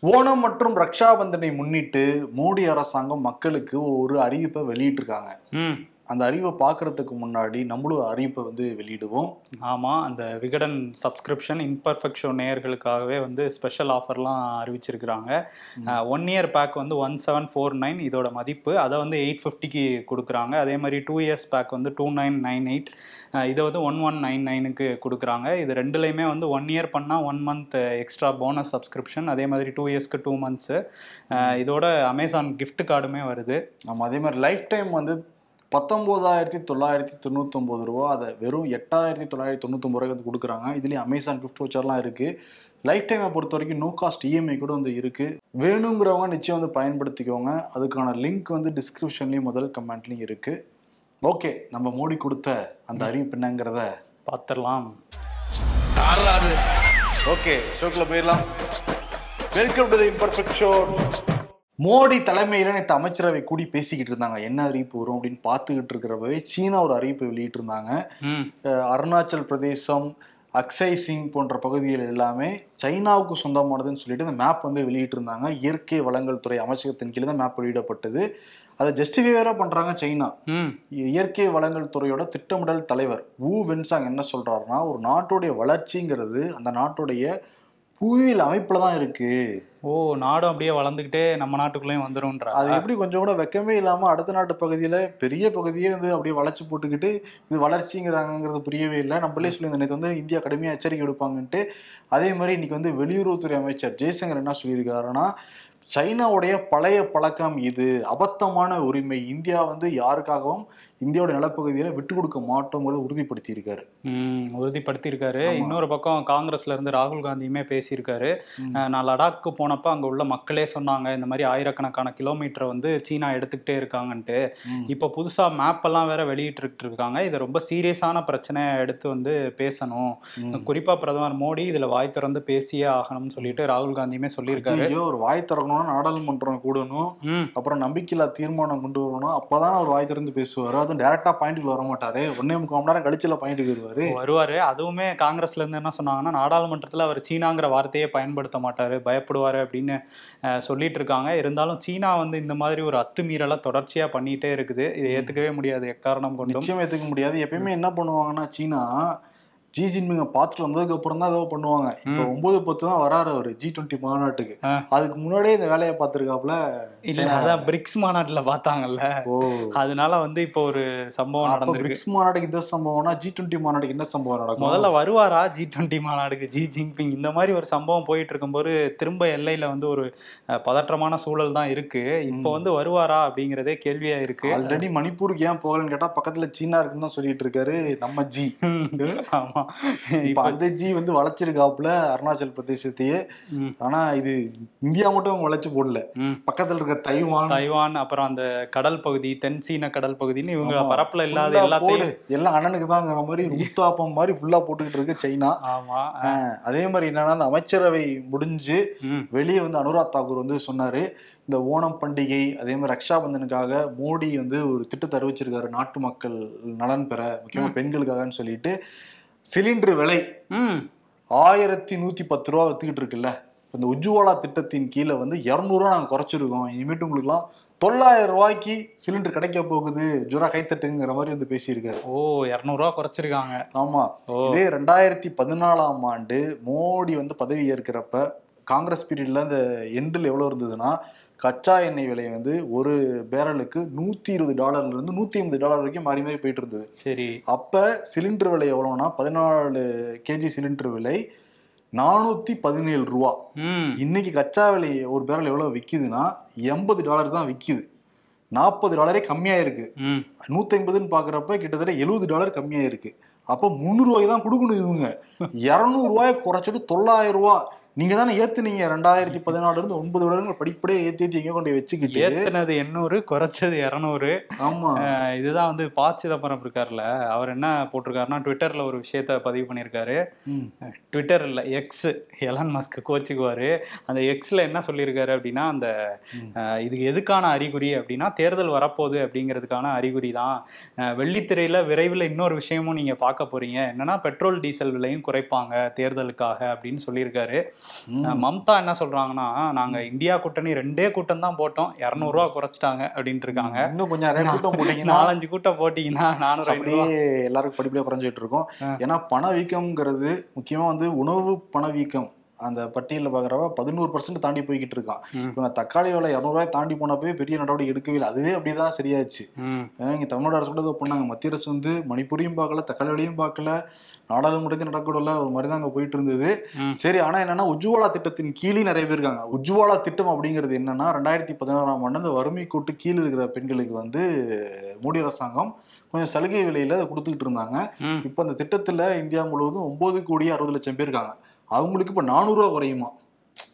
ஓணம் மற்றும் ரக்ஷாபந்தனை முன்னிட்டு மோடி அரசாங்கம் மக்களுக்கு ஒரு அறிவிப்பை வெளியிட்டிருக்காங்க. அந்த அறிவை பார்க்கறதுக்கு முன்னாடி நம்மளும் அறிவிப்பை வந்து வெளியிடுவோம். ஆமாம் அந்த விகடன் சப்ஸ்கிரிப்ஷன் இம்பர்ஃபெக்ட் ஷோ நேயர்களுக்காகவே வந்து ஸ்பெஷல் ஆஃபர்லாம் அறிவிச்சிருக்கிறாங்க. ஒன் இயர் பேக் வந்து ஒன் செவன் ஃபோர் நைன் இதோட மதிப்பு. அதை வந்து எயிட் ஃபிஃப்டிக்கு கொடுக்குறாங்க. அதே மாதிரி டூ இயர்ஸ் பேக் வந்து டூ நைன் நைன் எயிட் இதை வந்து ஒன் ஒன் நைன் நைனுக்கு கொடுக்குறாங்க. இது ரெண்டுலேயுமே வந்து ஒன் இயர் பண்ணால் one month extra bonus subscription அதே மாதிரி டூ இயர்ஸ்க்கு டூ மந்த்ஸு இதோட அமேசான் gift கார்டுமே வருது. நம்ம அதே மாதிரி லைஃப் டைம் வந்து பத்தொம்போதாயிரத்தி தொள்ளாயிரத்தி தொண்ணூத்தொம்பது ரூபா அதை வெறும் எட்டாயிரத்தி தொள்ளாயிரத்தி தொண்ணூத்தொம்பது ரூபாய்க்கு கொடுக்குறாங்க. இதுலேயும் அமேசான் கிஃப்ட் வச்சர்லாம் இருக்குது லைஃப் டைமை பொறுத்த வரைக்கும் நோ காஸ்ட் இஎம்ஐ கூட வந்து இருக்குது வேணுங்கிறவங்க நிச்சயம் வந்து பயன்படுத்திக்கோங்க. அதுக்கான லிங்க் வந்து டிஸ்கிரிப்ஷன்லேயும் முதல் கமெண்ட்லேயும் இருக்குது ஓகே நம்ம மோடி கொடுத்த அந்த அறிவிப்பு என்னங்கிறத பார்த்துடலாம். ஓகே ஷோக்குள்ள போயிடலாம். Welcome to the imperfect show Modi தலைமையில நேற்று அமைச்சரவை கூடி பேசிக்கிட்டு இருந்தாங்க. என்ன அறிவிப்பு வரும் அப்படின்னு பார்த்துக்கிட்டு இருக்கிறப்பவே சீனா ஒரு அறிவிப்பு வெளியிட்டு இருந்தாங்க அருணாச்சல் பிரதேசம் அக்ஸை சிங் போன்ற பகுதிகள் எல்லாமே சைனாவுக்கு சொந்தமானதுன்னு சொல்லிட்டு இந்த மேப் வந்து வெளியிட்டு இருந்தாங்க இயற்கை வளங்கள் துறை அமைச்சகத்தின் கீழே தான் மேப் வெளியிடப்பட்டது. அதை ஜஸ்டிஃபைவரா பண்றாங்க சைனா. இயற்கை வளங்கள் துறையோட திட்டமிடல் தலைவர் வு வென்சாங் என்ன சொல்றாருன்னா ஒரு நாட்டுடைய வளர்ச்சிங்கிறது அந்த நாட்டுடைய புவியியல் அமைப்புல தான் இருக்கு. ஓ நாடும் அப்படியே வளர்ந்துக்கிட்டே நம்ம நாட்டுக்குள்ளேயும் வந்துரும்ன்ற. அது எப்படி கொஞ்சம் கூட வெக்கமே இல்லாம அடுத்த நாட்டு பகுதியில பெரிய பகுதியே வந்து அப்படியே வளைச்சு போட்டுக்கிட்டு இது வளர்ச்சிங்கிறாங்கிறது புரியவே இல்லை. நம்மளே சொல்லி நேற்று வந்து இந்தியா கடுமையா எச்சரிக்கை எடுப்பாங்கன்ட்டு. அதே மாதிரி இன்னைக்கு வந்து வெளியுறவுத்துறை அமைச்சர் ஜெய்சங்கர் என்ன சொல்லியிருக்காருன்னா சைனாவுடைய பழைய பழக்கம் இது. அபத்தமான உரிமை. இந்தியா வந்து யாருக்காகவும் இந்தியாவோட நிலப்பகுதியில விட்டு கொடுக்க மாட்டோங்கிறத உறுதிப்படுத்தி இருக்காரு ம் உறுதிப்படுத்தியிருக்காரு. இன்னொரு பக்கம் காங்கிரஸ்ல இருந்து ராகுல் காந்தியுமே பேசியிருக்காரு. நான் லடாக்கு போனப்ப அங்க உள்ள மக்களே சொன்னாங்க இந்த மாதிரி ஆயிரக்கணக்கான கிலோமீட்டரை வந்து சீனா எடுத்துக்கிட்டே இருக்காங்கன்ட்டு. இப்போ புதுசா மேப் எல்லாம் வேற வெளியிட்டு இருக்காங்க இதை ரொம்ப சீரியஸான பிரச்சனையை எடுத்து வந்து பேசணும். குறிப்பா பிரதமர் மோடி இதுல வாய் திறந்து பேசியே ஆகணும்னு சொல்லிட்டு ராகுல் காந்தியுமே சொல்லியிருக்காரு. ஒரு வாய் திறக்கணும்னா நாடாளுமன்றம் கூடணும். அப்புறம் நம்பிக்கையில்லா தீர்மானம் கொண்டு வரணும். அப்பதான் அவர் வாய் திறந்து பேசுவாரு? அதுவும் டேரக்டா பாயிண்ட்டுக்கு வர மாட்டாரு. ஒன்னே முக்கால் மணி நேரம் கழிச்சுல பாயிண்ட்டுக்கு வருவாரு. வருவாரு. அதுவுமே காங்கிரஸ்ல இருந்து என்ன சொன்னாங்கன்னா நாடாளுமன்றத்துல அவர் சீனாங்கிற வார்த்தையே பயன்படுத்த மாட்டாரு பயப்படுவாரு அப்படின்னு சொல்லிட்டு இருக்காங்க. இருந்தாலும் சீனா வந்து இந்த மாதிரி ஒரு அத்துமீறலை தொடர்ச்சியா பண்ணிட்டே இருக்குது. இதை ஏத்துக்கவே முடியாது எக்காரணம் கொண்டும். நிச்சயம் ஏத்துக்க முடியாது. எப்பயுமே என்ன பண்ணுவாங்கன்னா சீனா ஜி ஜின்பிங்க பார்த்துட்டு வந்ததுக்கு அப்புறம் தான் ஏதோ பண்ணுவாங்க. இப்போ ஒன்பது பத்து தான் வராரு அவரு ஜி டுவெண்ட்டி மாநாட்டுக்கு. அதுக்கு முன்னாடியே இந்த வேலையை பார்த்திருக்காப்ல இல்ல அதான் பிரிக்ஸ் மாநாட்டுல பார்த்தாங்கல்ல. அதனால வந்து இப்போ ஒரு சம்பவம் நடந்திருக்கு. பிரிக்ஸ் மாநாட்டுக்கு இந்த சம்பவம்னா ஜி டுவெண்ட்டி மாநாட்டுக்கு என்ன சம்பவம் நடக்கும்? முதல்ல வருவாரா ஜி டுவெண்ட்டி மாநாடுக்கு ஜி ஜின்பிங் இந்த மாதிரி ஒரு சம்பவம் போயிட்டு இருக்கும்போது திரும்ப எல்லையில வந்து ஒரு பதற்றமான சூழல் தான் இருக்கு. இப்போ வந்து வருவாரா அப்படிங்கிறதே கேள்வியா இருக்கு. ஆல்ரெடி மணிப்பூருக்கு ஏன் போகலன்னு கேட்டா பக்கத்துல சீனா இருக்குன்னு தான் சொல்லிட்டு இருக்காரு நம்ம ஜி ஆமா. இப்ப அந்த ஜி வந்து வளைச்சிருக்காப்புல அருணாச்சல் பிரதேசத்தையே. ஆனா இது இந்தியா மட்டும் வளைச்சு போடல. பக்கத்துல இருக்க தைவான். தைவான் அப்புறம் அந்த கடல் பகுதி தென் சீன கடல் பகுதின்னு இவங்க. பரப்புல இல்லாத எல்லாத்தையும். எல்லாம் அண்ணனுக்கு தாங்கிற மாதிரி ஊத்தாப்பம் மாதிரி ஃபுல்லா போட்டுக்கிட்டு இருக்கு சைனா. ஆமா. அதே மாதிரி என்னன்னா அந்த அமைச்சரவை முடிஞ்சு வெளியே வந்து அனுராக் தாக்கூர் வந்து சொன்னாரு. இந்த ஓணம் பண்டிகை அதே மாதிரி ரக்ஷாபந்தனுக்காக மோடி வந்து ஒரு திட்டத்தை அறிவிச்சிருக்காரு. நாட்டு மக்கள் நலன் பெற முக்கியமா பெண்களுக்காகன்னு சொல்லிட்டு. சிலிண்டர் விலை ஆயிரத்தி நூத்தி பத்து ரூபா வித்துக்கிட்டு இருக்குல்ல. இந்த உஜ்வாலா திட்டத்தின் கீழே வந்து இரநூறுவா நாங்கள் குறைச்சிருக்கோம். இனிமேட்டு உங்களுக்குலாம் தொள்ளாயிரம் ரூபாய்க்கு சிலிண்டர் கிடைக்க போகுது. ஜுரா கைத்தட்டுங்கிற மாதிரி வந்து பேசியிருக்காரு. ஓ இரநூறுவா குறைச்சிருக்காங்க. ஆமா. ஓ. இதே ரெண்டாயிரத்தி பதினாலாம் ஆண்டு மோடி வந்து பதவி ஏற்கிறப்ப காங்கிரஸ் பீரியட்ல இந்த எண்டில் எவ்வளவு இருந்ததுன்னா கச்சா எண்ணெய் விலை வந்து ஒரு பேரலுக்கு நூத்தி இருபது டாலர்ல இருந்து நூத்தி ஐம்பது டாலர் வரைக்கும் மாறி மாறி போயிட்டு இருந்தது. சரி. அப்ப சிலிண்டர் விலை எவ்வளவுனா பதினாலு கேஜி சிலிண்டர் விலை நானூத்தி பதினேழு ரூபா. ம். இன்னைக்கு கச்சா விலை ஒரு பேரல் எவ்வளவு விக்குதுன்னா எண்பது டாலர் தான் விக்குது. நாற்பது டாலரே கம்மியா இருக்கு நூத்தி ஐம்பதுன்னு பாக்குறப்ப கிட்டத்தட்ட எழுபது டாலர் கம்மியா இருக்கு அப்ப முந்நூறு ரூபாய்க்கு தான் கொடுக்கணும் இவங்க. இருநூறு ரூபாயை குறைச்சிட்டு தொள்ளாயிரம் ரூபாய் நீங்க தானே ஏத்துனீங்க. ரெண்டாயிரத்தி பதினாலுல இருந்து ஒன்பது வருடங்கள் படிப்படியே ஏத்தி ஏத்தி எங்க கொண்டு வச்சுக்கிட்டு. ஏத்துனது எண்ணூறு குறைச்சது இரநூறு. ஆமா. இதுதான் வந்து ப சிதம்பரம் இருக்கார்ல அவர் என்ன போட்டிருக்காருன்னா ட்விட்டர்ல ஒரு விஷயத்த பதிவு பண்ணியிருக்காரு. ட்விட்டர் இல்லை எக்ஸ் எலன் மஸ்க் கோச்சுக்குவாரு. அந்த எக்ஸ்ல என்ன சொல்லியிருக்காரு அப்படின்னா அந்த இதுக்கு எதுக்கான அறிகுறி அப்படின்னா தேர்தல் வரப்போகுது அப்படிங்கிறதுக்கான அறிகுறி தான். வெள்ளித்திரையில விரைவில் இன்னொரு விஷயமும் நீங்க பார்க்க போறீங்க. என்னன்னா பெட்ரோல் டீசல் விலையும் குறைப்பாங்க தேர்தலுக்காக அப்படின்னு சொல்லியிருக்காரு. மம்தா என்ன சொல்றாங்கன்னா நாங்க இந்தியா கூட்டணி ரெண்டே கூட்டம் தான் போட்டோம். இரநூறுவா குறைச்சிட்டாங்க அப்படின்ட்டு இருக்காங்க. இன்னும் கொஞ்சம் நிறைய கூட்டம் போட்டீங்கன்னா நாலஞ்சு கூட்டம் போட்டீங்கன்னா நானூறு அப்படியே எல்லாருக்கும் படிப்படியாக குறைஞ்சிட்டு இருக்கும். ஏன்னா பணவீக்கம்ங்கிறது முக்கியமா வந்து உணவு பணவீக்கம். அந்த பட்டியலில் பார்க்குறப்ப பதினோரு பர்சன்ட் தாண்டி போய்கிட்டு இருக்கான். இவங்க தக்காளி விலை இரநூறுவாய் தாண்டி போனப்பவே பெரிய நடவடிக்கை எடுக்கவே இல்லை. அதுவே அப்படிதான் சரியாச்சு இங்க தமிழ்நாடு அரசு கூட பண்ணாங்க. மத்திய அரசு வந்து மணிப்பூரையும் பார்க்கல தக்காளி விலையும் பார்க்கல. நாடாளுமன்றத்தையும் நடக்கூடல ஒரு மாதிரி தான் அங்கே போயிட்டு இருந்தது. சரி ஆனா என்னன்னா உஜ்வாலா திட்டத்தின் கீழே நிறைய பேர் இருக்காங்க. உஜ்வாலா திட்டம் அப்படிங்கிறது என்னன்னா ரெண்டாயிரத்தி பதினாறாம் ஆண்டு இந்த வறுமை கோட்டு கீழே இருக்கிற பெண்களுக்கு வந்து மோடி அரசாங்கம் கொஞ்சம் சலுகை விலையில அதை கொடுத்துக்கிட்டு இருந்தாங்க. இப்போ அந்த திட்டத்துல இந்தியா முழுவதும் ஒன்பது கோடி அறுபது லட்சம் பேர் இருக்காங்க. அவங்களுக்கு இப்போ நானூறுரூவா குறையுமா?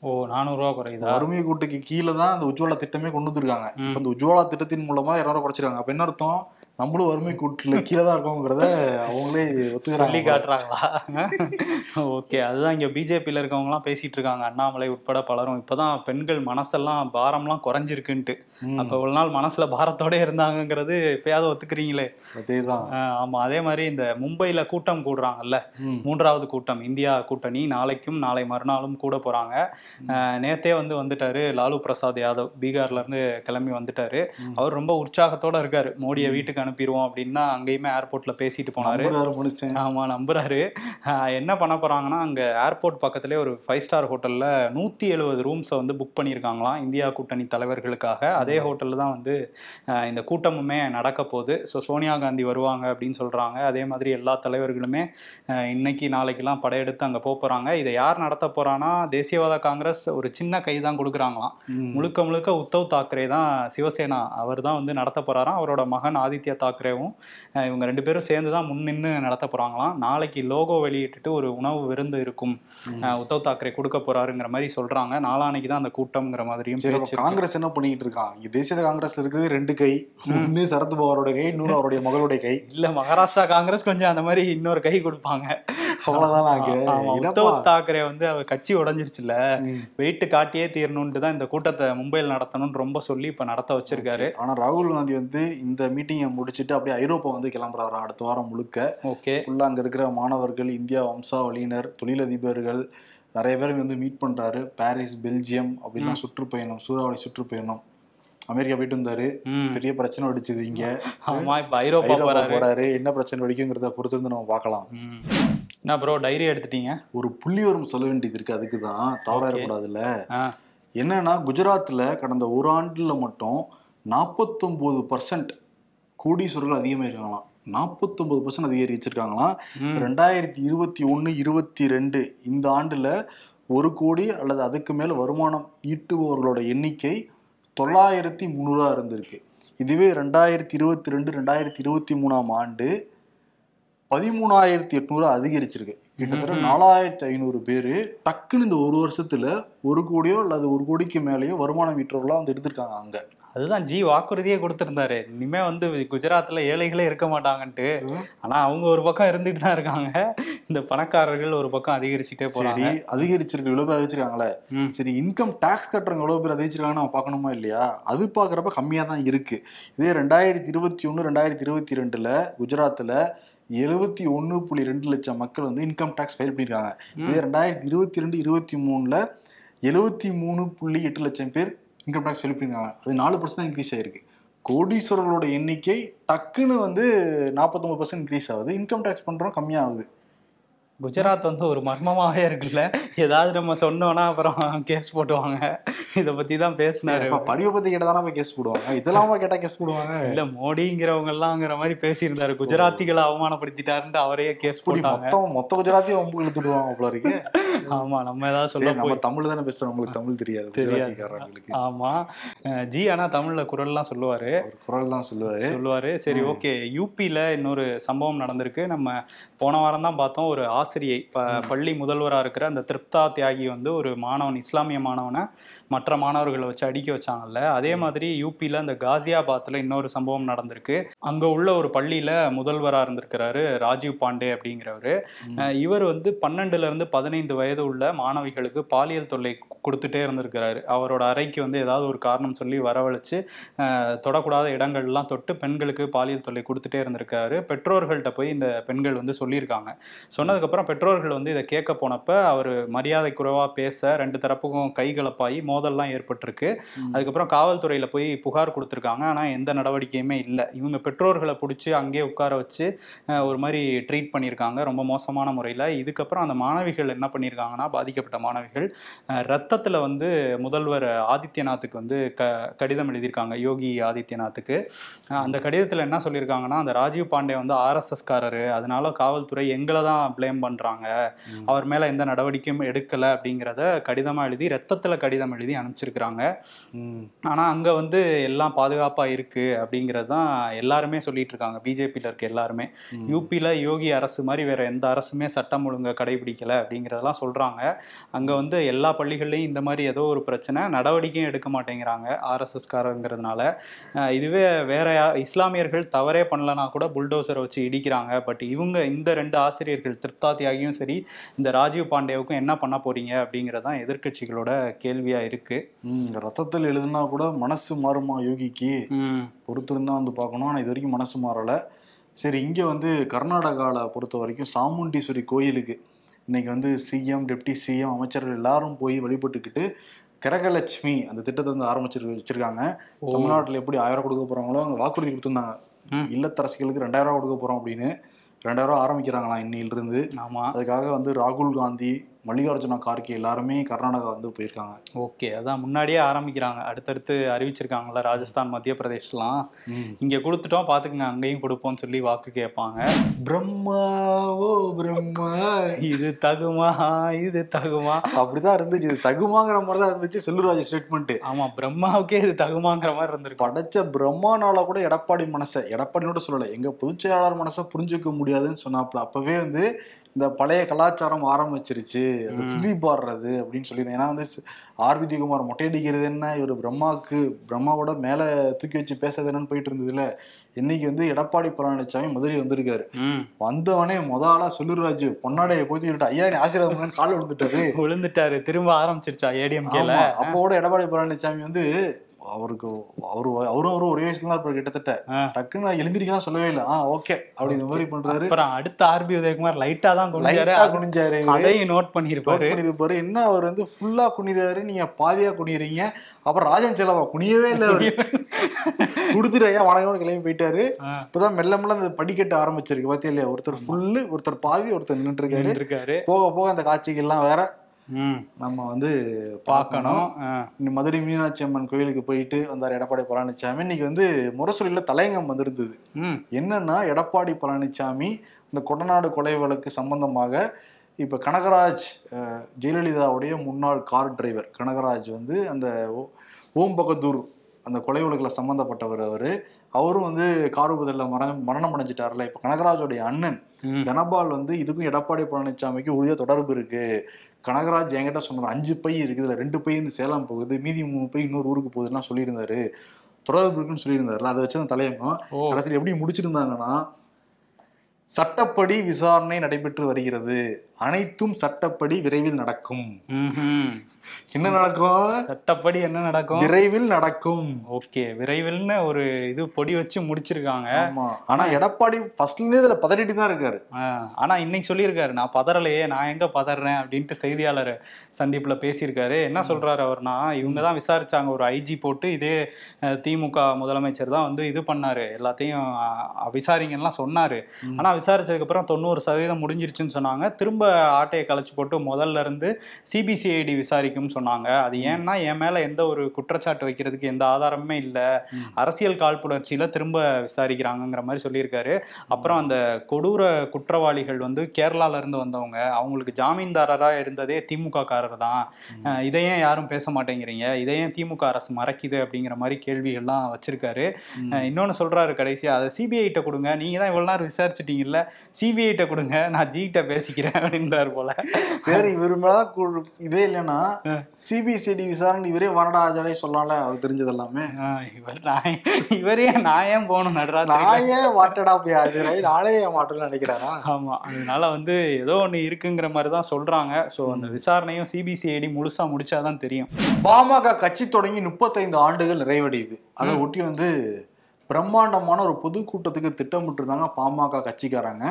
ஓ நானூறுரூவா குறையுதா? வறுமை கூட்டுக்கு கீழே தான் அந்த உஜ்வாலா திட்டமே கொண்டு வந்திருக்காங்க. இப்போ இந்த உஜ்வாலா திட்டத்தின் மூலமா இரநூறுவா குறைச்சிருக்காங்க. அப்ப என்ன அர்த்தம்? நம்மளும் வறுமை கூட்டுல கீழே தான் இருக்கோங்கிறத அவங்களே சொல்லி ஒத்துக்கிறாங்க காட்டுறாங்களா? ஓகே அதுதான் இங்க பிஜேபியில இருக்கவங்கலாம் பேசிட்டு இருக்காங்க. அண்ணாமலை உட்பட பலரும். இப்பதான் பெண்கள் மனசெல்லாம் பாரம்லாம் குறைஞ்சிருக்குன்ட்டு. அப்ப இவ்வளவு நாள் மனசுல பாரத்தோட இருந்தாங்கங்கிறது இப்பயாவது ஒத்துக்கிறீங்களே? அதேதான். ஆஹ் ஆமா அதே மாதிரி இந்த மும்பைல கூட்டம் கூடுறாங்கல்ல. மூன்றாவது கூட்டம் இந்தியா கூட்டணி. நாளைக்கும் நாளை மறுநாளும் கூட போறாங்க. ஆஹ் நேத்தே வந்து வந்துட்டாரு லாலு பிரசாத் யாதவ். பீகார்ல இருந்து கிளம்பி வந்துட்டாரு. அவர் ரொம்ப உற்சாகத்தோட இருக்காரு. மோடியை வீட்டுக்கு அனுப்பிடுவோம் அப்படின்னு தான் அங்கேயுமே ஏர்போர்ட்ல பேசிட்டு போனாரு. ஆமா நம்புறாரு. என்ன பண்ண போறாங்கன்னா அங்க ஏர்போர்ட் பக்கத்துலேயே ஒரு ஃபைவ் ஸ்டார் ஹோட்டல்ல நூத்தி எழுபது ரூம்ஸை வந்து புக் பண்ணியிருக்காங்களாம் இந்தியா கூட்டணி தலைவர்களுக்காக. அதே ஹோட்டல்ல தான் வந்து இந்த கூட்டமுமே நடக்க போகுது. ஸோ சோனியா காந்தி வருவாங்க அப்படின்னு சொல்றாங்க. அதே மாதிரி எல்லா தலைவர்களுமே இன்னைக்கு நாளைக்கெல்லாம் படையெடுத்து அங்க போக போறாங்க. இதை யார் நடத்த போறான்னா தேசியவாத காங்கிரஸ் ஒரு சின்ன கை தான் கொடுக்குறாங்களாம். முழுக்க முழுக்க உத்தவ் தாக்கரே தான் சிவசேனா அவர் தான் வந்து நடத்த போறாராம். அவரோட மகன் ஆதித்யா தாக்கரேவும் அஹ் இவங்க ரெண்டு பேரும் சேர்ந்து தான் முன் நின்று நடத்த போறாங்களாம். நாளைக்கு லோகோ வெளியிட்டுட்டு ஒரு உணவு விருந்து இருக்கும். உத்தவ் தாக்கரே கொடுக்க போறாருங்கிற மாதிரி சொல்றாங்க. நாளானைக்கு தான் அந்த கூட்டம்ங்கிற மாதிரியும். காங்கிரஸ் என்ன பண்ணிட்டு இருக்கான் இங்க தேசிய காங்கிரஸ்ல இருக்கிறது ரெண்டு கை. ஒன்னு சரத்பவாரோட கை இன்னொரு அவருடைய மகளுடைய கை. இல்ல மகாராஷ்டிரா காங்கிரஸ் கொஞ்சம் அந்த மாதிரி இன்னொரு கை கொடுப்பாங்க. அவ்வளவுதான் உத்தவ் தாக்கரே வந்து அவர் கட்சி உடைஞ்சிருச்சுல ம். வெயிட் காட்டியே தீரணும்ட்டு தான் இந்த கூட்டத்தை மும்பையில் நடத்தணும்னு ரொம்ப சொல்லி இப்ப நடத்த வச்சிருக்காரு. ஆனா ராகுல் காந்தி வந்து இந்த மீட்டிங்கை முடிச்சிட்டு அப்படியே ஐரோப்பா வந்து கிளம்புறாராம் அடுத்த வாரம் முழுக்க? ஓகே. ஃபுல்லா அங்க இருக்கிற மாணவர்கள் இந்தியா வம்சாவளியினர் தொழிலதிபர்கள் நிறைய பேர் வந்து மீட் பண்றாரு. பாரிஸ் பெல்ஜியம் அப்படின்னா சுற்றுப்பயணம் சூறாவளி சுற்றுப்பயணம். அமெரிக்கா போயிட்டு வந்தாரு. பெரிய பிரச்சனை வெடிச்சது இங்க. ஐரோப்பா போறாரு. என்ன பிரச்சனை வெடிக்குங்கிறத பொறுத்து வந்து நம்ம பார்க்கலாம். என்ன ப்ரோ டைரி எடுத்துட்டீங்க? ஒரு புள்ளிவரம் சொல்ல வேண்டியது இருக்கு. அதுக்கு தான் தவறாயிடக்கூடாதுல்ல என்னன்னா குஜராத்ல கடந்த ஒரு ஆண்டுல மட்டும் நாற்பத்தொன்பது பர்சன்ட் கோடீஸ்வரர்கள் அதிகமாயிருக்காங்களாம். நாற்பத்தொன்பது பர்சன்ட் அதிகரிச்சிருக்காங்களாம். ம். ரெண்டாயிரத்தி இருபத்தி ஒன்று இருபத்தி ரெண்டு இந்த ஆண்டுல ஒரு கோடி அல்லது அதுக்கு மேல வருமானம் ஈட்டுபவர்களோட எண்ணிக்கை தொள்ளாயிரத்தி முந்நூறா இருந்திருக்கு. இதுவே ரெண்டாயிரத்தி இருபத்தி ரெண்டு ரெண்டாயிரத்தி இருபத்தி மூணாம் ஆண்டு பதிமூணாயிரத்தி எட்நூறு அதிகரிச்சிருக்கு. கிட்டத்தட்ட. நாலாயிரத்தி ஐநூறு பேரு டக்குன்னு இந்த ஒரு வருஷத்துல ஒரு கோடியோ அல்லது ஒரு கோடிக்கு மேலேயோ வருமானம் ஈட்டுறவர்களா வந்து எடுத்திருக்காங்க அங்க. அதுதான் ஜி வாக்குறுதியே கொடுத்திருந்தாரு. இனிமே வந்து குஜராத்ல ஏழைகளே இருக்க மாட்டாங்கன்ட்டு. ஆனா அவங்க ஒரு பக்கம் இருந்துட்டு தான் இருக்காங்க. இந்த பணக்காரர்கள் ஒரு பக்கம் அதிகரிச்சுட்டே போறாங்க. அதிகரிச்சிருக்கு இவ்வளவு பேர் அதிகரிச்சிருக்காங்களே. சரி இன்கம் டாக்ஸ் கட்டுறவங்க எவ்வளவு பேர் அதிகரிச்சிருக்காங்கன்னு நம்ம பார்க்கணுமா இல்லையா? அது பார்க்குறப்ப கம்மியா தான் இருக்கு. இதே ரெண்டாயிரத்தி இருபத்தி ஒன்று ரெண்டாயிரத்தி இருபத்தி ரெண்டுல குஜராத்ல எழுபத்தி ஒன்று புள்ளி ரெண்டு லட்சம் மக்கள் வந்து இன்கம் டாக்ஸ் ஃபைல் பண்ணியிருக்காங்க இதே ரெண்டாயிரத்தி இருபத்தி ரெண்டு இருபத்தி மூணுல எழுபத்தி மூணு புள்ளி எட்டு லட்சம் பேர் இன்கம் டாக்ஸ் ஃபைல் பண்ணியிருக்காங்க அது நாலு பர்சன்ட் தான் இன்க்ரீஸ் ஆயிருக்கு. கோடீஸ்வரர்களோட எண்ணிக்கை டக்குன்னு வந்து நாற்பத்தொம்பது பர்சன்ட் இன்க்ரீஸ் ஆகுது. இன்கம் டாக்ஸ் பண்றோம் கம்மியாகுது. குஜராத் வந்து ஒரு மர்மமாவே இருக்குல்ல. ஏதாவது நம்ம சொன்னோம்னா அப்புறம் கேஸ் போட்டுவாங்க. இத பத்தி தான் பேசினாரு. படிவை பத்தி கேட்டா தானே கேஸ் போடுவாங்க? இதெல்லாமா கேட்டா கேஸ் போடுவாங்க? இல்ல மோடிங்கிறவங்க எல்லாம்ங்கிற மாதிரி பேசியிருந்தாரு. குஜராத்திகளை அவமானப்படுத்திட்டாருன்ட்டு அவரையே கேஸ் போட்டாங்க. மொத்தம் மொத்த குஜராத்தையும் ஒம்பு இழுத்துடுவாங்க போல இருக்கு. ஆமா நம்ம ஏதாவது சொல்ல நம்ம தமிழ் தானே பேசுறோம். உங்களுக்கு தமிழ் தெரியாது தெரியாது. குஜராத்திக்காரங்களுக்கு ஆமா. அஹ் ஜி ஆனா தமிழ்ல குரல்லாம் சொல்லுவாரு. குரல் தான் சொல்லுவாரு. சொல்லுவாரு. சரி ஓகே. யூபியில இன்னொரு சம்பவம் நடந்திருக்கு. நம்ம போன வாரம் தான் பார்த்தோம். ஒரு ஆசிரியை ப- பள்ளி முதல்வரா இருக்கிற அந்த திருப்தா தியாகி வந்து ஒரு மாணவன் இஸ்லாமிய மாணவனை மற்ற மாணவர்களை வச்சு அடிக்க வச்சாங்கல்ல. அதே மாதிரி யூபியில அந்த காசியாபாத்ல இன்னொரு சம்பவம் நடந்திருக்கு. அங்க உள்ள ஒரு பள்ளியில முதல்வரா இருந்திருக்கிறாரு ராஜீவ் பாண்டே அப்படிங்கிறவரு. இவர் வந்து பன்னெண்டுல இருந்து பதினைந்து வயது உள்ள மாணவிகளுக்கு பாலியல் தொல்லை கொடுத்துட்டே இருந்திருக்கிறாரு. அவரோட அறைக்கு வந்து ஏதாவது ஒரு காரணம் சொல்லி வரவழைச்சு தொடக்கூடாத இடங்கள்லாம் தொட்டு பெண்களுக்கு பாலியல் தொல்லை கொடுத்துட்டே இருந்திருக்காரு பெற்றோர்கள்ட்ட போய் இந்த பெண்கள் வந்து சொல்லியிருக்காங்க. சொன்னதுக்கப்புறம் பெற்றோர்கள் வந்து இதை கேட்க போனப்ப அவர் மரியாதை குறைவா பேச ரெண்டு தரப்புக்கும் கைகலப்பாகி மோதல்லாம் ஏற்பட்டிருக்கு. அதுக்கப்புறம் காவல்துறையில போய் புகார் கொடுத்துருக்காங்க. ஆனா எந்த நடவடிக்கையுமே இல்லை. இவங்க பெற்றோர்களை பிடிச்சி அங்கேயே உட்கார வச்சு ஒரு மாதிரி ட்ரீட் பண்ணியிருக்காங்க ரொம்ப மோசமான முறையில். இதுக்கப்புறம் அந்த மாணவிகள் என்ன பண்ணியிருக்காங்கன்னா பாதிக்கப்பட்ட மாணவிகள் அஹ், ரத்தத்துல வந்து முதல்வர் ஆதித்யநாத்துக்கு வந்து க கடிதம் எழுதியிருக்காங்க யோகி ஆதித்யநாத்துக்கு அந்த கடிதத்தில் என்ன சொல்லியிருக்காங்கன்னா அந்த ராஜீவ் பாண்டே வந்து ஆர்எஸ்எஸ் காரரு அதனால காவல்துறை எங்களை தான் ப்ளேம் பண்றாங்க ம். அவர் மேல எந்த நடவடிக்கையும் எடுக்கல அப்படிங்கிறத கடிதமா எழுதி ரத்தத்துல கடிதம் எழுதி அனுப்பிச்சிருக்கிறாங்க ம். ஆனா அங்க வந்து எல்லாம் பாதுகாப்பா இருக்கு அப்படிங்கிறது தான் எல்லாருமே சொல்லிட்டு இருக்காங்க பிஜேபியில இருக்க எல்லாருமே. யூபியில் யோகி அரசு மாதிரி வேற எந்த அரசுமே சட்டம் ஒழுங்கை கடைபிடிக்கல அப்படிங்கிறதெல்லாம் சொல்றாங்க அங்க வந்து எல்லா பள்ளிகள்லையும் இந்த மாதிரி ஏதோ ஒரு பிரச்சனை நடவடிக்கையும் எடுக்க மாட்டேங்கிறாங்க ஆர்எஸ்எஸ் காரங்கிறதுனால அஹ் இதுவே வேற இஸ்லாமியர்கள் தவறே பண்ணலனா கூட புல்டோசரை வச்சு இடிக்கிறாங்க. பட் இவங்க இந்த ரெண்டு ஆசிரியர்கள் திருப்தா தியாகியும் சரி இந்த ராஜீவ் பாண்டேவுக்கும் என்ன பண்ண போறீங்க அப்படிங்கிறதான் எதிர்க்கட்சிகளோட கேள்வியா இருக்கு. ம், ரத்தத்தில் எழுதுனா கூட மனசு மாறுமா யோகிக்கு? பொறுத்திருந்தா வந்து பார்க்கணும். ஆனால் இது வரைக்கும் மனசு மாறலை. சரி இங்கே வந்து கர்நாடகாவில் பொறுத்த வரைக்கும் சாமுண்டீஸ்வரி கோயிலுக்கு இன்னைக்கு வந்து சிஎம் டெப்டி சிஎம் அமைச்சர்கள் எல்லாரும் போய் வழிபட்டுக்கிட்டு கரகலட்சுமி அந்த திட்டத்தை வந்து ஆரம்பிச்சிரு வச்சிருக்காங்க. தமிழ்நாட்டில் எப்படி ஆயிரம் கொடுக்க போறாங்களோ அங்கே வாக்குறுதி கொடுத்துருந்தாங்க. இல்லத்தரசிகளுக்கு ரெண்டாயிரம் ரூபா கொடுக்க போறோம் அப்படின்னு. ரெண்டாயிரம் ரூபா ஆரம்பிக்கிறாங்களாம் இன்னிலிருந்து ஆமா. அதுக்காக வந்து ராகுல் காந்தி மல்லிகார்ஜுன கார்கே எல்லாருமே கர்நாடகா வந்து போயிருக்காங்க. ஓகே அதான் முன்னாடியே ஆரம்பிக்கிறாங்க. அடுத்தடுத்து அறிவிச்சிருக்காங்கல்ல ராஜஸ்தான் மத்திய பிரதேஷ்லாம். இங்க கொடுத்துட்டோம் பாத்துக்கங்க அங்கேயும் கொடுப்போம்னு சொல்லி வாக்கு கேட்பாங்க. பிரம்மா ஓ பிரம்மா. இது தகுமா? இது தகுமா? அப்படிதான் இருந்துச்சு. இது தகுமாங்கிற மாதிரி தான் இருந்துச்சு செல்லூராஜ் ஸ்டேட்மெண்ட் ஆமா பிரம்மாவுக்கே இது தகுமாங்கிற மாதிரி இருந்திருக்கு. படைச்ச பிரம்மானால கூட எடப்பாடி மனசை எடப்பாடினோட சொல்லல. எங்க பொதுச் செயலாளர் மனசை புரிஞ்சுக்க முடியாதுன்னு சொன்னாப்புல. அப்பவே வந்து இந்த பழைய கலாச்சாரம் ஆரம்பிச்சிருச்சு. அந்த. துதி பாடுறது அப்படின்னு சொல்லியிருந்தேன். ஏன்னா வந்து ஆர்விதி குமார் மொட்டையடிக்கிறது என்ன? இவர் பிரம்மாவுக்கு பிரம்மாவோட மேல தூக்கி வச்சு பேசுறது என்னன்னு போயிட்டு இருந்ததுல. இன்னைக்கு வந்து எடப்பாடி பழனிசாமி முதலில் வந்திருக்காரு. வந்தவனே முத ஆளா செல்லூர்ராஜ் பொன்னாடையை போத்திக்கிட்டு ஐயா நீ ஆசீர்வாதம் கால் விழுந்துட்டாரு. விழுந்துட்டாரு. திரும்ப ஆரம்பிச்சிருச்சா ஏடிஎம்கேல. ஆமா. அப்போ கூட எடப்பாடி பழனிசாமி வந்து அவருக்கு அவரு அவரும் அவரும் ஒரே வயசுல தான் இருப்பாரு கிட்டத்தட்ட. டக்குன்னு எழுந்திரிக்கலாம் சொல்லவே இல்லை. ஆ ஓகே அப்படி இந்த மாதிரி பண்றாரு. அப்புறம் அடுத்த ஆர்பி உதயகுமார் லைட்டா தான் குனிஞ்சாரு. குனிஞ்சாரு. அதையும் நோட் Note பண்ணிருப்பாரு பண்ணிருப்பாரு என்ன அவர் வந்து ஃபுல்லா குனிறாரு? நீங்க பாதியா குனிறீங்க அப்புறம் ராஜன் செலவா குனியவே இல்லை அவரு. கொடுத்துட்டு ஐயா வணக்கம் கிளம்பி போயிட்டாரு. இப்பதான் மெல்ல மெல்ல அந்த படிக்கட்டு ஆரம்பிச்சிருக்கு. பாத்தியா இல்லையா? ஒருத்தர் ஃபுல்லு ஒருத்தர் பாதி ஒருத்தர் நின்னுட்டு இருக்காரு போக போக அந்த காட்சிகள்லாம் வேற நம்ம வந்து பார்க்கணும். மதுரை மீனாட்சி அம்மன் கோயிலுக்கு போயிட்டு வந்தார் எடப்பாடி பழனிசாமி. இன்னைக்கு வந்து முரசொலியில் தலையங்கம் வந்திருந்தது. என்னன்னா எடப்பாடி பழனிசாமி இந்த கொடநாடு கொலை வழக்கு சம்பந்தமாக இப்போ கனகராஜ் ஜெயலலிதாவுடைய முன்னாள் கார் டிரைவர் கனகராஜ் வந்து அந்த ஓம் பகதூர் அந்த கொலை வழக்கில் சம்மந்தப்பட்டவர் அவர். அவரும் வந்து கார் விபத்தில் மரணம் மரணம் அடைஞ்சிட்டார்ல. இப்போ கனகராஜோடைய அண்ணன் தனபால் வந்து இதுக்கும் எடப்பாடி பழனிசாமிக்கு உறுதியாக தொடர்பு இருக்கு. கனகராஜ் என்கிட்ட சொன்னார் அஞ்சு பை இருக்குது இதுல ரெண்டு பை இந்த சேலம் போகுது மீதி மூணு பை இன்னொரு ஊருக்கு போகுதுலாம் சொல்லியிருந்தாரு. தொடர்பு இருக்குன்னு சொல்லியிருந்தாருல அதை வச்சு அந்த தலையங்கம். கடைசியில் எப்படி முடிச்சிருந்தாங்கன்னா சட்டப்படி விசாரணை நடைபெற்று வருகிறது. அனைத்தும் சட்டப்படி விரைவில் நடக்கும். என்ன நடக்கும்? சட்டப்படி என்ன நடக்கும்? விரைவில் நடக்கும். ஓகே விரைவில்னு ஒரு இது பொடி வச்சு முடிச்சிருக்காங்க. ஆனா எடப்பாடி ஃபர்ஸ்ட்ல இருந்தே இதுல பதறிட்டு தான் இருக்காரு. ஆனா இன்னைக்கு சொல்லியிருக்காரு நான் பதறலையே நான் எங்க பதறேன்? அப்படின்ட்டு செய்தியாளர் சந்திப்புல பேசியிருக்காரு. என்ன சொல்றாரு அவர்னா இவங்க தான் விசாரிச்சாங்க ஒரு ஐஜி போட்டு இதே திமுக முதலமைச்சர் தான் வந்து இது பண்ணாரு. எல்லாத்தையும் விசாரிங்கலாம் சொன்னாரு. ஆனா விசாரிச்சதுக்கு அப்புறம் தொண்ணூறு சதவீதம் முடிஞ்சிருச்சுன்னு சொன்னாங்க. திரும்ப ஆட்டையை கலைச்சு போட்டு முதல்ல இருந்து சிபிசிஐடி விசாரிக்கும்னு சொன்னாங்க. அது ஏன்னா என் மேல எந்த ஒரு குற்றச்சாட்டு வைக்கிறதுக்கு எந்த ஆதாரமுமே இல்லை. அரசியல் காழ்ப்புணர்ச்சியில திரும்ப விசாரிக்கிறாங்கங்கிற மாதிரி சொல்லியிருக்காரு. அப்புறம் அந்த கொடூர குற்றவாளிகள் வந்து கேரளால இருந்து வந்தவங்க அவங்களுக்கு ஜாமீன்தாரரா இருந்ததே திமுக காரர் தான் இதையும் யாரும் பேச மாட்டேங்கிறீங்க? இதையும் திமுக அரசு மறைக்குது அப்படிங்கிற மாதிரி கேள்விகள்லாம் வச்சிருக்காரு. இன்னொன்னு சொல்றாரு கடைசியா அதை சிபிஐட்ட கொடுங்க. நீங்க தான் இவ்வளவு நேரம் விசாரிச்சிட்டீங்கல்ல சிபிஐட்ட கொடுங்க நான் ஜிகிட்ட பேசிக்கிறேன் அப்படின்றாரு போல. சரி கு- இதே இல்லைன்னா சிபிசிஐடி விசாரணை இவரே வரடா ஆஜாரே சொல்லலாம்ல அவருக்கு தெரிஞ்சது எல்லாமே இவர் நான் இவரே நான் ஏன் போகணும் நடராஜ் நான் ஏன் வாட்டடா போய் ஆஜரை நானே ஏன் மாட்டேன்னு நினைக்கிறாரா? ஆமா அதனால வந்து ஏதோ ஒண்ணு இருக்குங்கிற மாதிரி தான் சொல்றாங்க. ஸோ அந்த விசாரணையும் சிபிசிஐடி முழுசா முடிச்சாதான் தெரியும். பாமக கட்சி தொடங்கி முப்பத்தைந்து ஆண்டுகள் நிறைவடையுது. அதை ஒட்டி வந்து பிரம்மாண்டமான ஒரு பொதுக்கூட்டத்துக்கு திட்டமிட்டிருந்தாங்க பாமக கட்சிக்காரங்க.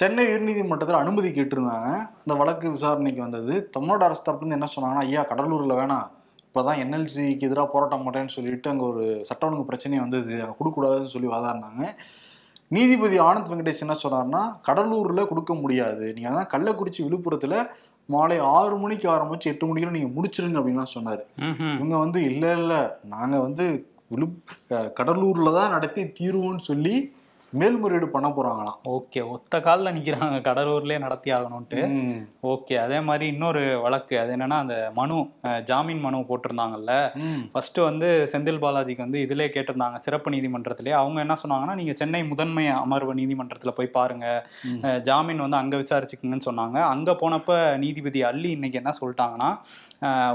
சென்னை உயர்நீதிமன்றத்தில் அனுமதி கேட்டிருந்தாங்க. அந்த வழக்கு விசாரணைக்கு வந்தது. தமிழ்நாடு அரசு தரப்புலேருந்து என்ன சொன்னாங்கன்னா ஐயா கடலூரில் வேணாம். இப்போதான் என்எல்சிக்கு எதிராக போராட்டம் பண்ணுறேன்னு சொல்லிட்டு அங்கே ஒரு சட்ட ஒழுங்கு பிரச்சனை வந்தது. அங்கே கொடுக்கக்கூடாதுன்னு சொல்லி வாதாடினாங்க. நீதிபதி ஆனந்த் வெங்கடேஷ் என்ன சொன்னார்னா கடலூரில் கொடுக்க முடியாது. நீங்கள் அதான் கள்ளக்குறிச்சி விழுப்புரத்தில் மாலை ஆறு மணிக்கு ஆரம்பிச்சு எட்டு மணிக்குள்ள நீங்கள் முடிச்சிருங்க அப்படின்லாம் சொன்னார். இவங்க வந்து இல்லை இல்லை. நாங்கள் வந்து விழு கடலூர்ல தான் நடத்தி தீருவோம்னு சொல்லி மேல்முறையீடு பண்ண போறாங்களாம். ஓகே ஒத்த காலில் நிற்கிறாங்க கடலூர்லேயே நடத்தி ஆகணும்ட்டு. ஓகே அதே மாதிரி இன்னொரு வழக்கு. அது என்னன்னா அந்த மனு ஜாமீன் மனு போட்டிருந்தாங்கல்ல. ஃபர்ஸ்ட் வந்து செந்தில் பாலாஜிக்கு வந்து இதிலே கேட்டிருந்தாங்க சிறப்பு நீதிமன்றத்திலே. அவங்க என்ன சொன்னாங்கன்னா நீங்க சென்னை முதன்மை அமர்வு நீதிமன்றத்தில் போய் பாருங்க. ஜாமீன் வந்து அங்க விசாரிச்சுக்குங்கன்னு சொன்னாங்க. அங்க போனப்ப நீதிபதி அள்ளி இன்னைக்கு என்ன சொல்லிட்டாங்கன்னா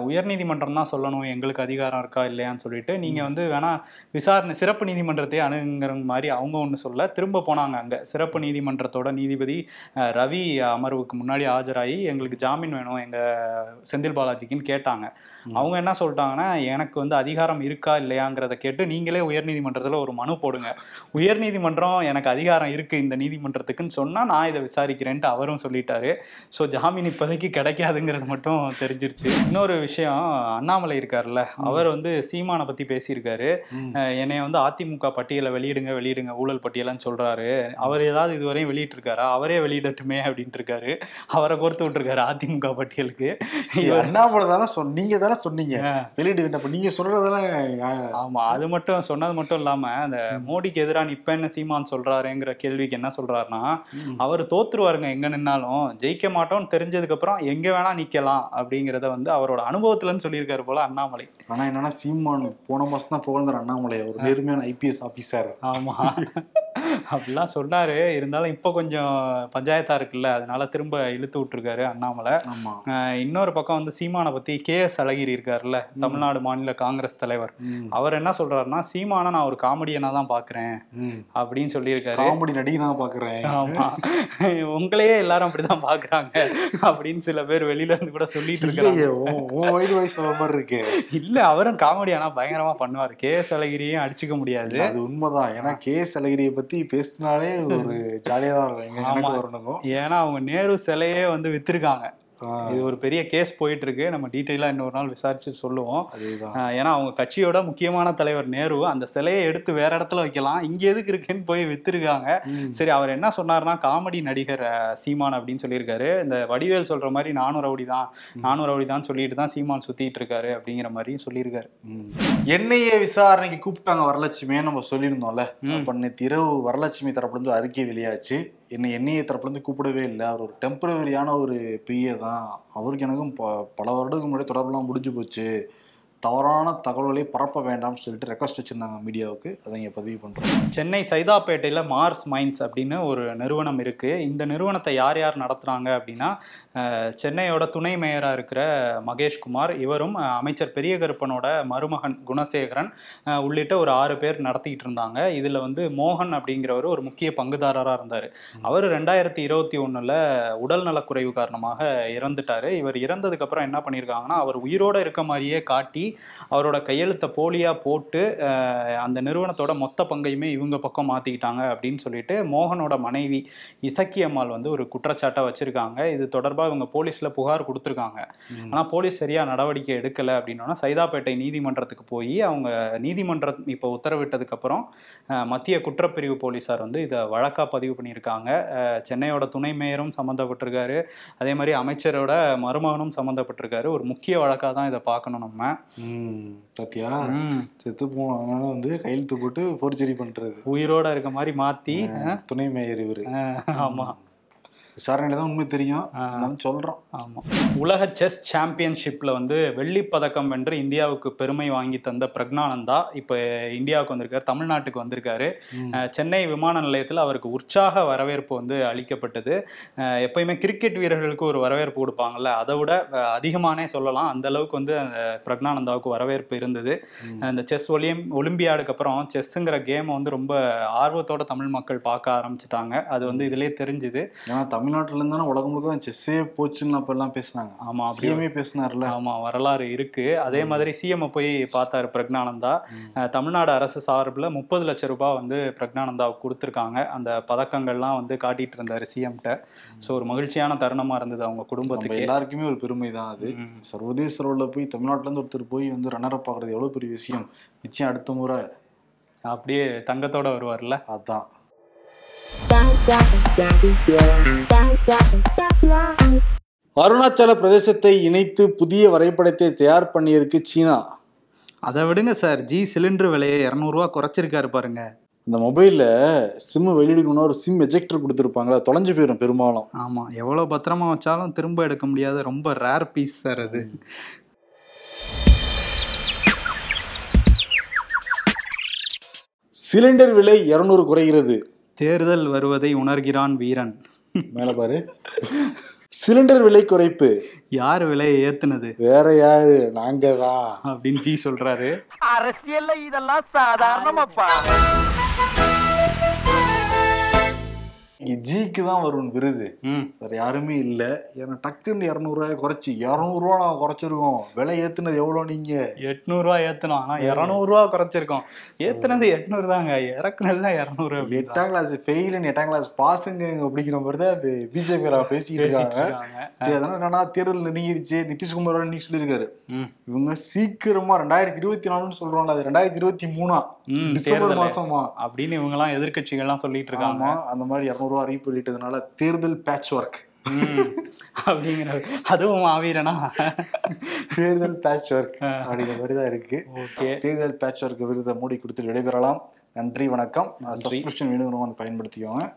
உயர்நீதிமன்றம் தான் சொல்லணும். எங்களுக்கு அதிகாரம் இருக்கா இல்லையான்னு சொல்லிட்டு நீங்க வந்து வேணா விசாரணை சிறப்பு நீதிமன்றத்தை அணுகுங்கிற மாதிரி அவங்க ஒன்று சொல்ல திரும்ப போனாங்க அங்க. சிறப்பு நீதிமன்றத்தோட நீதிபதி ரவி அமர்வுக்கு முன்னாடி ஆஜராகி எங்களுக்கு ஜாமீன் வேணும் எங்க செந்தில் பாலாஜிக்குன்னு கேட்டாங்க. அவங்க என்ன சொல்லிட்டாங்கன்னா எனக்கு வந்து அதிகாரம் இருக்கா இல்லையாங்கிறத கேட்டு நீங்களே உயர்நீதிமன்றத்தில் ஒரு மனு போடுங்க. உயர்நீதிமன்றம் எனக்கு அதிகாரம் இருக்கு இந்த நீதிமன்றத்துக்குன்னு சொன்னா நான் இதை விசாரிக்கிறேன்ட்டு அவரும் சொல்லிட்டாரு. ஸோ ஜாமீன் இப்போதைக்கு கிடைக்காதுங்கிறது மட்டும் தெரிஞ்சிருச்சு. இன்னொரு விஷயம் அண்ணாமலை இருக்கார்ல அவர் வந்து சீமானை பத்தி பேசியிருக்காரு. என்னைய வந்து அதிமுக பட்டியலை வெளியிடுங்க வெளியிடுங்க ஊழல் பட்டியலன்னு சொல்றாரு. அவர் ஏதாவது இதுவரையும் வெளியிட்டிருக்காரா? அவரே வெளியிடட்டுமே அப்படின்ட்டு இருக்காரு அவரை கோர்த்து விட்டுருக்காரு அதிமுக பட்டியலுக்கு. அண்ணாமலை தானே சொன்ன நீங்க தானே சொன்னீங்க. அஹ் வெளியிட்டு வேண்டாம் நீங்க சொல்றதெல்லாம் அஹ், ஆமா அது மட்டும் சொன்னது மட்டும் இல்லாம அந்த மோடிக்கு எதிரா நிப்பேன்னு சீமான் சொல்றாருங்கிற கேள்விக்கு என்ன சொல்றாருன்னா. அவர் தோத்துருவாருங்க எங்க நின்னாலும். ஜெயிக்க மாட்டோம்னு தெரிஞ்சதுக்கு அப்புறம் எங்க வேணா நிக்கலாம் அப்படிங்கறத வந்து அவரோட அனுபவத்துலன்னு சொல்லியிருக்காரு போல அண்ணாமலை. ஆனா என்னன்னா சீமான் போன மாசம் தான் புகழ்ந்தார் அண்ணாமலை. ஒரு நேர்மையான ஐபிஎஸ் ஆபீசர் ஆமா. அப்படிலாம் சொன்னாரு இருந்தாலும் இப்போ கொஞ்சம் பஞ்சாயத்தா இருக்குல்ல அதனால திரும்ப இழுத்து விட்டுருக்காரு அண்ணாமலை. இன்னொரு பக்கம் வந்து சீமானை பத்தி கே எஸ் அழகிரி இருக்காருல்ல தமிழ்நாடு மாநில காங்கிரஸ் தலைவர். அவர் என்ன சொல்றாருன்னா சீமானை நான் ஒரு காமெடியனா தான் பாக்குறேன். அப்படின்னு சொல்லியிருக்காரு. காமெடி நடிகை நான் பாக்குறேன். ஆமா. உங்களையே எல்லாரும் அப்படிதான் பாக்குறாங்க அப்படின்னு சில பேர் வெளியில இருந்து கூட சொல்லிட்டு இருக்காங்க இல்ல அவரும் காமெடி ஆனா பயங்கரமா பண்ணுவாரு. கே எஸ் அழகிரியும் அடிச்சுக்க முடியாது. அது உண்மைதான். ஏன்னா கே எஸ் அழகிரியை பத்தி பேசினாலே ஒரு ஜாலியா தான் இருக்கும். ஏன்னா அவங்க நேரு சிலையே வந்து வித்திருக்காங்க. இது ஒரு பெரிய கேஸ் போயிட்டு இருக்கு நம்ம டீட்டெயிலா இன்னொரு நாள் விசாரிச்சு சொல்லுவோம். ஏன்னா அவங்க கட்சியோட முக்கியமான தலைவர் நேரு அந்த சிலையை எடுத்து வேற இடத்துல வைக்கலாம். இங்க எதுக்கு இருக்குன்னு போய் வித்திருக்காங்க. சரி அவர் என்ன சொன்னார்னா காமெடி நடிகர் சீமான் அப்படின்னு சொல்லியிருக்காரு. இந்த வடிவேல் சொல்ற மாதிரி நானூறு ரவுடி தான் நானூறு ரவுடி தான் சொல்லிட்டு தான் சீமான் சுத்திட்டு இருக்காரு அப்படிங்கிற மாதிரியும் சொல்லியிருக்காரு. என்ஐஏ விசாரணைக்கு கூப்பிட்டாங்க வரலட்சுமியே நம்ம சொல்லியிருந்தோம்ல. நேற்று இரவு வரலட்சுமி தரப்புல இருந்து அறிக்கை வெளியாச்சு. என்னை என்னையை தரப்புலேருந்து கூப்பிடவே இல்லை. அவர் ஒரு டெம்பரவரியான ஒரு பிஏ தான். அவருக்கு எனக்கும் ப- பல வருடத்துக்கு முன்னாடி தொடர்புலாம் முடிஞ்சு போச்சு. தவறான தகவல்களை பரப்ப வேண்டாம்னு சொல்லிட்டு ரெக்வஸ்ட் வச்சிருந்தாங்க மீடியாவுக்கு. அதை இங்க பதிவு பண்றோம். சென்னை சைதாப்பேட்டையில் மார்ஸ் மைன்ஸ் அப்படின்னு ஒரு நிறுவனம் இருக்கு. இந்த நிறுவனத்தை யார் யார் நடத்துறாங்க அப்படின்னா சென்னையோட துணை மேயராக இருக்கிற மகேஷ்குமார் இவரும் அமைச்சர் பெரிய கருப்பனோட மருமகன் குணசேகரன் உள்ளிட்ட ஒரு ஆறு பேர் நடத்திக்கிட்டு இருந்தாங்க. இதில் வந்து மோகன் அப்படிங்கிறவர் ஒரு முக்கிய பங்குதாரராக இருந்தார். அவர் ரெண்டாயிரத்தி இருபத்தி ஒன்றில் உடல் நலக்குறைவு காரணமாக இறந்துட்டாரு. இவர் இறந்ததுக்கு அப்புறம் என்ன பண்ணியிருக்காங்கன்னா அவர் உயிரோட இருக்க மாதிரியே காட்டி அவரோட கையெழுத்தை போலியா போட்டு அந்த நிறுவனத்தோட மொத்த பங்கையுமே இவங்க பக்கம் மாத்திக்கிட்டாங்க அப்படின்னு சொல்லிட்டு மோகனோட மனைவி இசக்கி அம்மாள் வந்து ஒரு குற்றச்சாட்டை வச்சிருக்காங்க. இது தொடர்பாக இவங்க போலீஸ்ல புகார் கொடுத்துருக்காங்க. ம். ஆனா போலீஸ் சரியா நடவடிக்கை எடுக்கல அப்படின்னா சைதாப்பேட்டை நீதிமன்றத்துக்கு போய் அவங்க நீதிமன்றம் இப்போ உத்தரவிட்டதுக்கு அப்புறம் அஹ், மத்திய குற்றப்பிரிவு போலீசார் வந்து இதை வழக்கா பதிவு பண்ணியிருக்காங்க. சென்னையோட துணை மேயரும் சம்மந்தப்பட்டிருக்காரு அதே மாதிரி அமைச்சரோட மருமகனும் சம்மந்தப்பட்டிருக்காரு ஒரு முக்கிய வழக்காக தான் இதை பார்க்கணும் நம்ம. ம். செத்து போனவங்க வந்து கையெழுத்து போட்டு ஃபோர்ஜரி பண்றது. உயிரோட இருக்க மாதிரி மாத்தி துணை மேயர் இவரு. ஆமா. விசாரணையில தான் உண்மை தெரியும். இருந்தாலும் சொல்றோம். ஆமா. உலக செஸ் சாம்பியன்ஷிப்ல வந்து வெள்ளிப் பதக்கம் வென்று இந்தியாவுக்கு பெருமை வாங்கி தந்த பிரக்னானந்தா இப்போ இந்தியாவுக்கு வந்திருக்காரு தமிழ்நாட்டுக்கு வந்திருக்காரு. சென்னை விமான நிலையத்தில் அவருக்கு உற்சாக வரவேற்பு வந்து அளிக்கப்பட்டது. எப்பயுமே கிரிக்கெட் வீரர்களுக்கு ஒரு வரவேற்பு கொடுப்பாங்கல்ல அதை விட அதிகமானே சொல்லலாம். அந்த அளவுக்கு வந்து அந்த பிரக்னானந்தாவுக்கு வரவேற்பு இருந்தது. ம். இந்த செஸ் ஒலியம் ஒலிம்பியாடுக்கு அப்புறம் செஸ்ஸுங்கிற கேமை வந்து ரொம்ப ஆர்வத்தோட தமிழ் மக்கள் பார்க்க ஆரம்பிச்சிட்டாங்க. அது வந்து இதுலயே தெரிஞ்சுது. ஏன்னா தமிழ்நாட்டுல இருந்தானே உலகம் முழுக்க செஸ்ஸே போச்சுன்னு அப்ப எல்லாம் பேசினாங்க. ஆமா அப்படி சிஎம்ஏ பேசினார்ல ஆமா வரலாறு இருக்கு. அதே மாதிரி சிஎம் போய் பார்த்தாரு பிரக்னானந்தா. தமிழ்நாடு அரசு சார்பில் முப்பது லட்சம் ரூபாய் வந்து பிரக்னானந்தாவுக்கு கொடுத்துருக்காங்க. அந்த பதக்கங்கள்லாம் வந்து காட்டிட்டு இருந்தாரு சிஎம்கிட்ட ஸோ ஒரு மகிழ்ச்சியான தருணமா இருந்தது அவங்க குடும்பத்துக்கு. எல்லாருக்குமே ஒரு பெருமை தான் அது. சர்வதேச அளவில் போய் தமிழ்நாட்டுல இருந்து ஒருத்தர் போய் வந்து ரன்னரப் ஆகுறது எவ்வளவு பெரிய விஷயம்? நிச்சயம் அடுத்த முறை. அப்படியே தங்கத்தோட வருவார்ல? அதான். அருணாச்சல பிரதேசத்தை இணைத்து புதிய வரைபடத்தை தயார் பண்ணியிருக்கு சீனா. அதை விடுங்க சார். ஜி சிலிண்டர் விலையை இரநூறுவா குறைச்சிருக்காரு பாருங்க. இந்த மொபைல்ல சிம் வெளியிடணும்னா ஒரு சிம் எஜெக்டர் கொடுத்துருப்பாங்களா தொலைஞ்சு போயிடும் பெரும்பாலும். ஆமா எவ்வளவு பத்திரமா வச்சாலும் திரும்ப எடுக்க முடியாத. ரொம்ப ரேர் பீஸ் சார் அது. சிலிண்டர் விலை இருநூறு குறைகிறது. தேர்தல் வருவதை உணர்கிறான் வீரன். மேல பாரு. சிலிண்டர் விலை குறைப்பு. யார் விலையை ஏத்துனது? வேற யாரு? நாங்க தான் அப்படின்னு ஜி சொல்றாரு. அரசியல்ல இதெல்லாம் சாதாரணமாப்பா. ஜிக்கு தான் வரும் விருது. வேற யாருமே இல்ல. ஏன்னா டக்குன்னு இரநூறுவாய் குறைச்சி இரநூறுவா நான் குறைச்சிருக்கோம். விலை ஏத்துனது எவ்வளவு நீங்க? எட்நூறுவா ஏத்தணும் ஆனா இரநூறுவா குறைச்சிருக்கோம். ஏத்துனது எட்நூறு தாங்க. இறக்குனது தான் இரநூறு. எட்டாம் கிளாஸ் ஃபெயில் எட்டாம் கிளாஸ் பாஸுங்க அப்படிங்கிற மாதிரி தான் பிஜேபி பேசிக்கிட்டு பேசிட்டு இருக்காங்க. சரி அதனால என்னன்னா தேர்தல் நெருங்கிருச்சு நிதிஷ்குமார் இன்னைக்கு சொல்லியிருக்காரு. இவங்க சீக்கிரமா ரெண்டாயிரத்தி இருபத்தி நாலுன்னு சொல்றாங்களா அது ரெண்டாயிரத்தி இருபத்தி மூணா. டிசம்பர். மாசமா. அப்படின்னு இவங்க எல்லாம் எதிர்கட்சிகள்லாம் சொல்லிட்டு இருக்காங்க. அந்த மாதிரி இரநூறுவா அறிவிப்பு வெளியிட்டதுனால தேர்தல் பேட்ச் ஒர்க் ம். அப்படிங்கிறது அதுவும் மாவீரனா தேர்தல் பேட்ச் ஒர்க் அப்படிங்கிற மாதிரி தான் இருக்கு. ஓகே. தேர்தல் பேட்ச் ஒர்க் விருதை மூடி கொடுத்து விடைபெறலாம். நன்றி வணக்கம். சப்ஸ்கிரிப்ஷன் வேணுங்கிறவங்க பயன்படுத்திக்கோங்க.